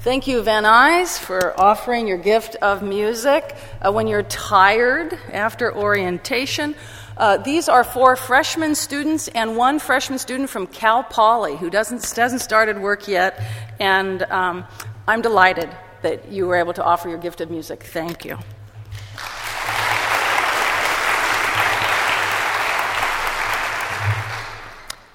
Thank you, Van Nuys, for offering your gift of music uh, when you're tired after orientation. Uh, these are four freshman students and one freshman student from Cal Poly who doesn't, hasn't started work yet. And um, I'm delighted that you were able to offer your gift of music. Thank you.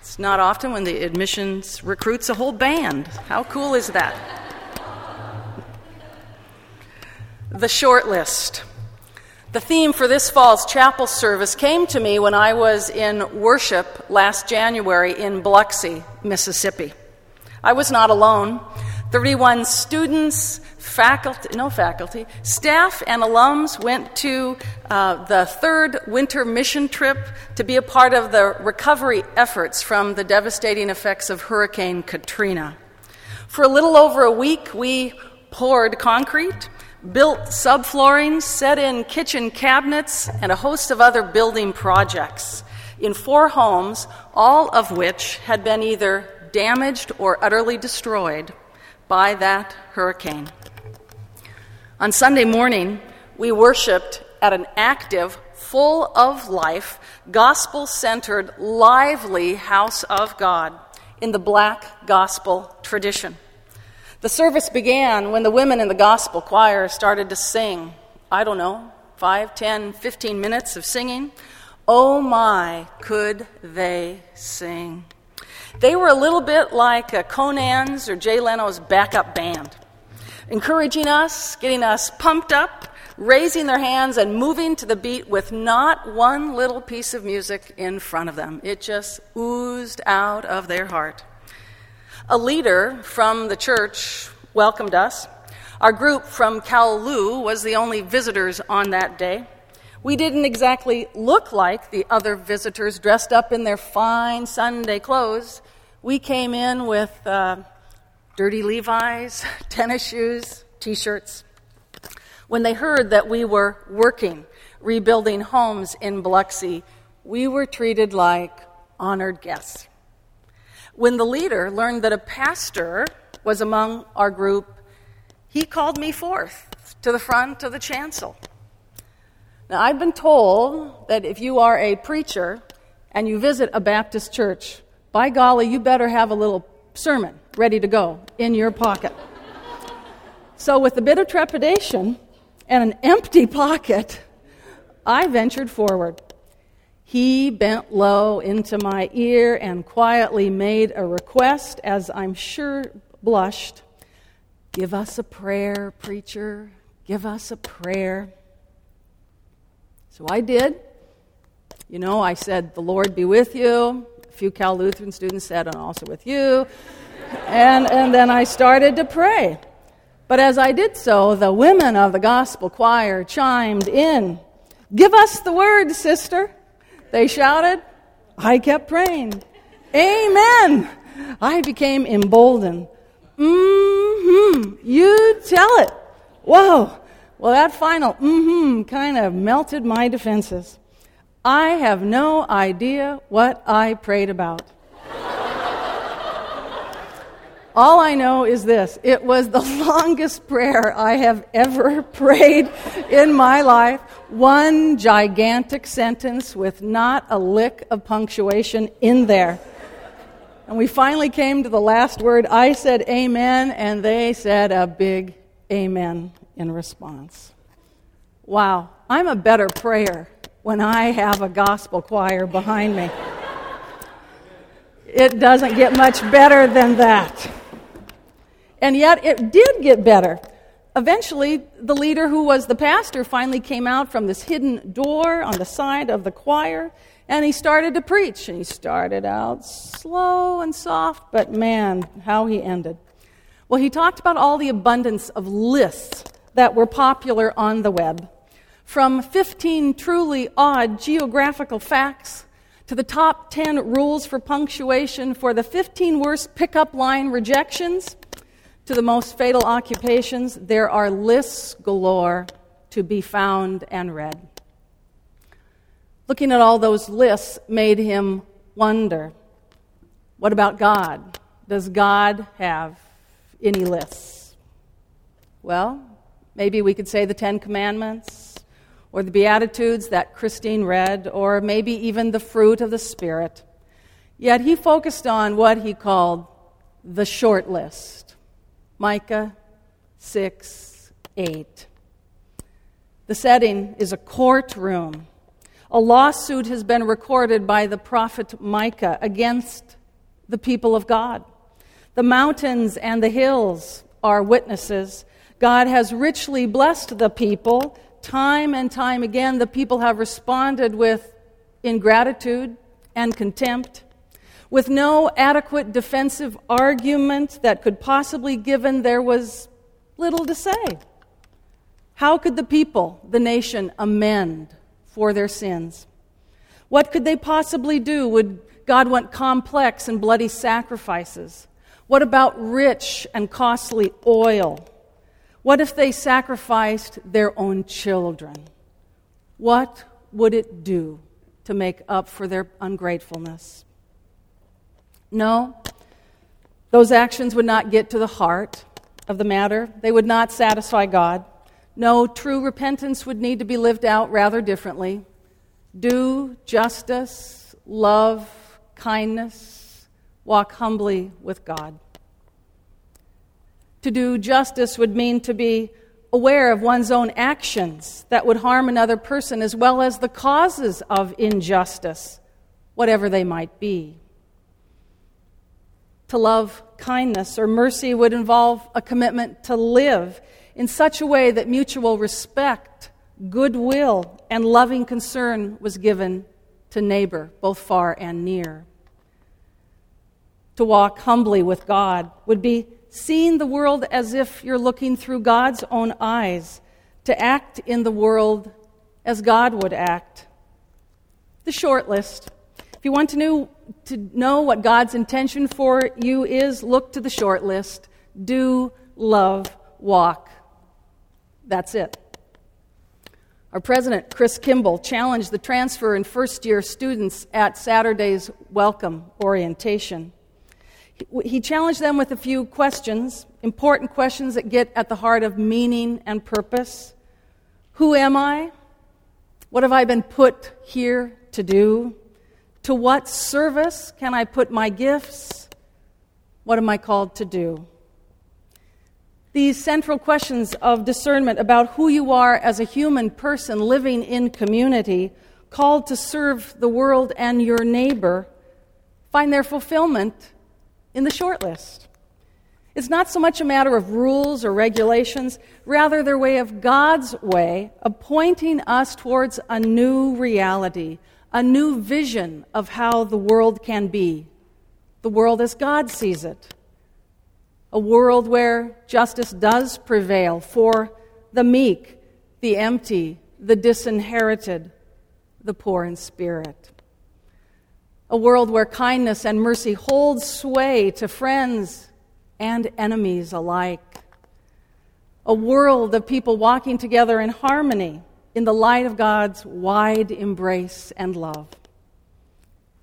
It's not often when the admissions recruits a whole band. How cool is that? The short list. The theme for this fall's chapel service came to me when I was in worship last January in Biloxi, Mississippi. I was not alone. 31 students, faculty, no faculty, staff, and alums went to uh, the third winter mission trip to be a part of the recovery efforts from the devastating effects of Hurricane Katrina. For a little over a week, we poured concrete built subflooring, set in kitchen cabinets, and a host of other building projects in four homes, all of which had been either damaged or utterly destroyed by that hurricane. On Sunday morning, we worshiped at an active, full of life, gospel centered, lively house of God in the black gospel tradition. The service began when the women in the gospel choir started to sing. I don't know, five, ten, fifteen minutes of singing. Oh my, could they sing? They were a little bit like Conan's or Jay Leno's backup band, encouraging us, getting us pumped up, raising their hands, and moving to the beat with not one little piece of music in front of them. It just oozed out of their heart. A leader from the church welcomed us. Our group from Kowloon was the only visitors on that day. We didn't exactly look like the other visitors dressed up in their fine Sunday clothes. We came in with uh, dirty Levi's, tennis shoes, t shirts. When they heard that we were working, rebuilding homes in Biloxi, we were treated like honored guests. When the leader learned that a pastor was among our group, he called me forth to the front of the chancel. Now, I've been told that if you are a preacher and you visit a Baptist church, by golly, you better have a little sermon ready to go in your pocket. so, with a bit of trepidation and an empty pocket, I ventured forward. He bent low into my ear and quietly made a request, as I'm sure blushed Give us a prayer, preacher. Give us a prayer. So I did. You know, I said, The Lord be with you. A few Cal Lutheran students said, And also with you. and, and then I started to pray. But as I did so, the women of the gospel choir chimed in Give us the word, sister. They shouted. I kept praying. Amen. I became emboldened. Mm-hmm. You tell it. Whoa. Well, that final mm-hmm kind of melted my defenses. I have no idea what I prayed about. All I know is this it was the longest prayer I have ever prayed in my life. One gigantic sentence with not a lick of punctuation in there. And we finally came to the last word. I said amen, and they said a big amen in response. Wow, I'm a better prayer when I have a gospel choir behind me. It doesn't get much better than that. And yet it did get better. Eventually, the leader, who was the pastor, finally came out from this hidden door on the side of the choir and he started to preach. And he started out slow and soft, but man, how he ended. Well, he talked about all the abundance of lists that were popular on the web. From 15 truly odd geographical facts to the top 10 rules for punctuation for the 15 worst pickup line rejections to the most fatal occupations, there are lists galore to be found and read. Looking at all those lists made him wonder what about God? Does God have any lists? Well, maybe we could say the Ten Commandments, or the Beatitudes that Christine read, or maybe even the fruit of the Spirit. Yet he focused on what he called the short list Micah 6 8. The setting is a courtroom. A lawsuit has been recorded by the prophet Micah against the people of God. The mountains and the hills are witnesses. God has richly blessed the people. Time and time again, the people have responded with ingratitude and contempt, with no adequate defensive argument that could possibly given, there was little to say. How could the people, the nation, amend for their sins? What could they possibly do? Would God want complex and bloody sacrifices? What about rich and costly oil? What if they sacrificed their own children? What would it do to make up for their ungratefulness? No, those actions would not get to the heart of the matter. They would not satisfy God. No, true repentance would need to be lived out rather differently. Do justice, love, kindness, walk humbly with God. To do justice would mean to be aware of one's own actions that would harm another person as well as the causes of injustice, whatever they might be. To love kindness or mercy would involve a commitment to live in such a way that mutual respect, goodwill, and loving concern was given to neighbor, both far and near to walk humbly with God would be seeing the world as if you're looking through God's own eyes, to act in the world as God would act. The short list. If you want to know, to know what God's intention for you is, look to the short list. Do, love, walk. That's it. Our president, Chris Kimball, challenged the transfer and first year students at Saturday's welcome orientation he challenged them with a few questions, important questions that get at the heart of meaning and purpose. Who am I? What have I been put here to do? To what service can I put my gifts? What am I called to do? These central questions of discernment about who you are as a human person living in community, called to serve the world and your neighbor, find their fulfillment in the short list. It's not so much a matter of rules or regulations, rather, their way of God's way of pointing us towards a new reality, a new vision of how the world can be, the world as God sees it. A world where justice does prevail for the meek, the empty, the disinherited, the poor in spirit. A world where kindness and mercy hold sway to friends and enemies alike, a world of people walking together in harmony in the light of God's wide embrace and love.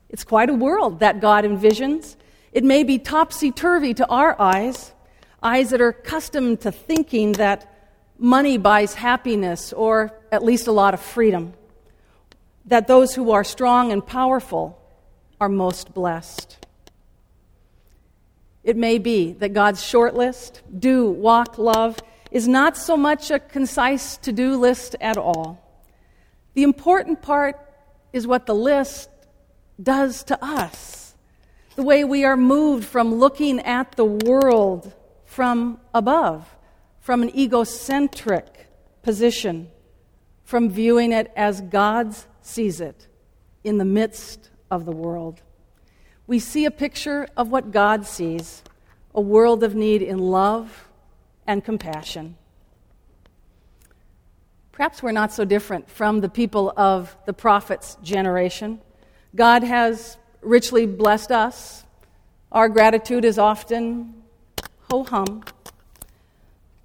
It's quite a world that God envisions. It may be topsy turvy to our eyes, eyes that are accustomed to thinking that money buys happiness or at least a lot of freedom, that those who are strong and powerful are most blessed. It may be that God's short list, do, walk, love, is not so much a concise to do list at all. The important part is what the list does to us, the way we are moved from looking at the world from above, from an egocentric position, from viewing it as God sees it in the midst of the world. We see a picture of what God sees a world of need in love and compassion. Perhaps we're not so different from the people of the prophet's generation. God has richly blessed us. Our gratitude is often ho hum.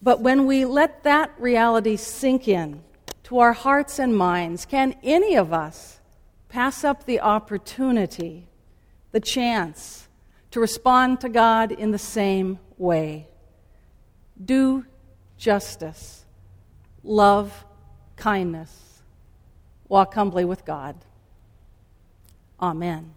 But when we let that reality sink in to our hearts and minds, can any of us pass up the opportunity, the chance to respond to God in the same way. Do justice, love, kindness. Walk humbly with God. Amen.